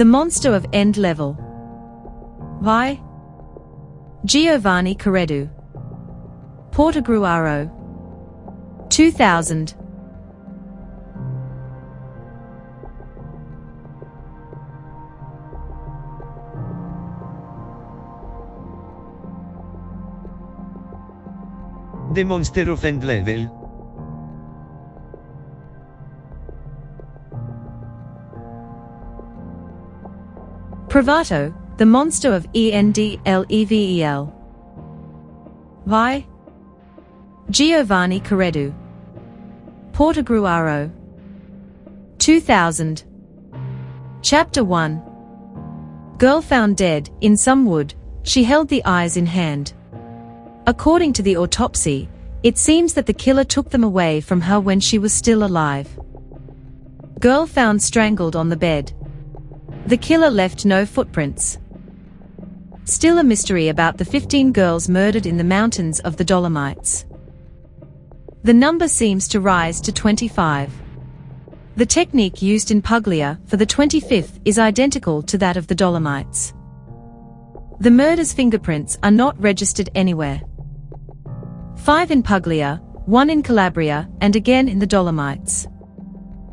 The monster of end level. Why? Giovanni Careddu. Portogruaro. 2000. The monster of end level. Privato, the monster of ENDLEVEL. Why? Giovanni Careddu. Portogruaro. 2000. Chapter 1. Girl found dead, in some wood, she held the eyes in hand. According to the autopsy, it seems that the killer took them away from her when she was still alive. Girl found strangled on the bed. The killer left no footprints. Still a mystery about the 15 girls murdered in the mountains of the Dolomites. The number seems to rise to 25. The technique used in Puglia for the 25th is identical to that of the Dolomites. The murder's fingerprints are not registered anywhere. Five in Puglia, one in Calabria, and again in the Dolomites.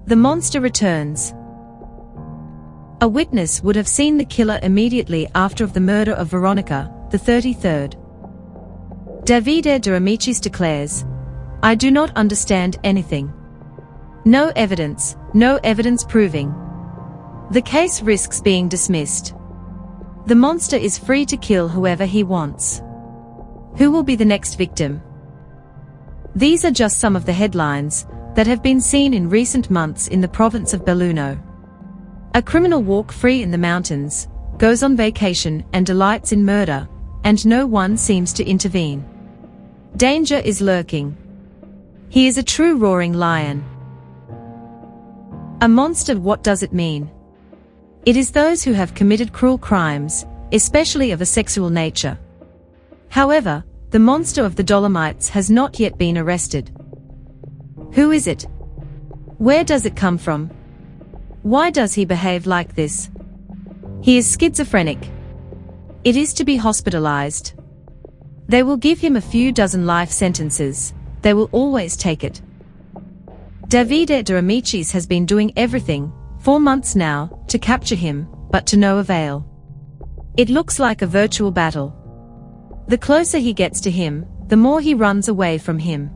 The monster returns. A witness would have seen the killer immediately after of the murder of Veronica, the 33rd. Davide de Amicis declares, I do not understand anything. No evidence, no evidence proving. The case risks being dismissed. The monster is free to kill whoever he wants. Who will be the next victim? These are just some of the headlines that have been seen in recent months in the province of Belluno. A criminal walk free in the mountains, goes on vacation and delights in murder, and no one seems to intervene. Danger is lurking. He is a true roaring lion. A monster what does it mean? It is those who have committed cruel crimes, especially of a sexual nature. However, the monster of the Dolomites has not yet been arrested. Who is it? Where does it come from? Why does he behave like this? He is schizophrenic. It is to be hospitalized. They will give him a few dozen life sentences. They will always take it. Davide de Amicis has been doing everything, four months now, to capture him, but to no avail. It looks like a virtual battle. The closer he gets to him, the more he runs away from him.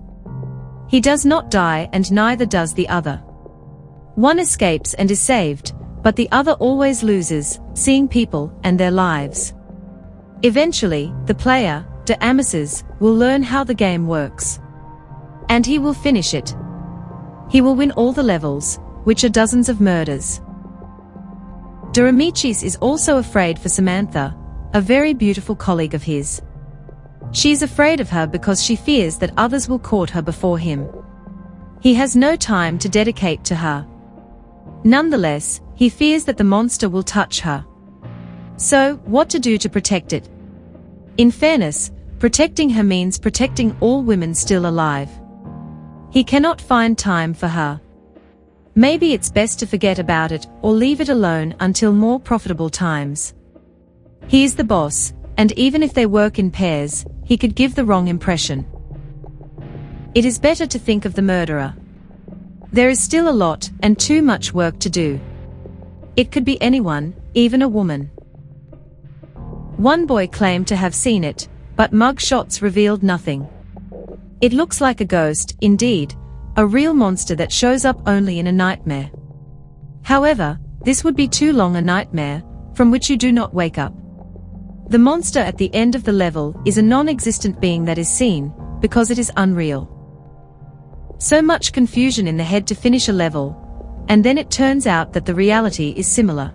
He does not die and neither does the other. One escapes and is saved, but the other always loses, seeing people and their lives. Eventually, the player, de Amicis, will learn how the game works. And he will finish it. He will win all the levels, which are dozens of murders. De Amicis is also afraid for Samantha, a very beautiful colleague of his. She is afraid of her because she fears that others will court her before him. He has no time to dedicate to her. Nonetheless, he fears that the monster will touch her. So, what to do to protect it? In fairness, protecting her means protecting all women still alive. He cannot find time for her. Maybe it's best to forget about it or leave it alone until more profitable times. He is the boss, and even if they work in pairs, he could give the wrong impression. It is better to think of the murderer. There is still a lot and too much work to do. It could be anyone, even a woman. One boy claimed to have seen it, but mug shots revealed nothing. It looks like a ghost, indeed, a real monster that shows up only in a nightmare. However, this would be too long a nightmare, from which you do not wake up. The monster at the end of the level is a non-existent being that is seen, because it is unreal. So much confusion in the head to finish a level, and then it turns out that the reality is similar.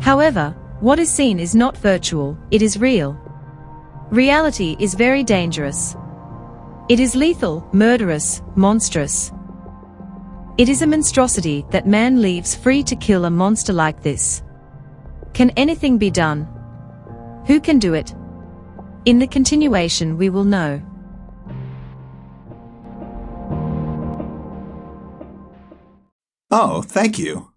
However, what is seen is not virtual, it is real. Reality is very dangerous. It is lethal, murderous, monstrous. It is a monstrosity that man leaves free to kill a monster like this. Can anything be done? Who can do it? In the continuation we will know. Oh, thank you.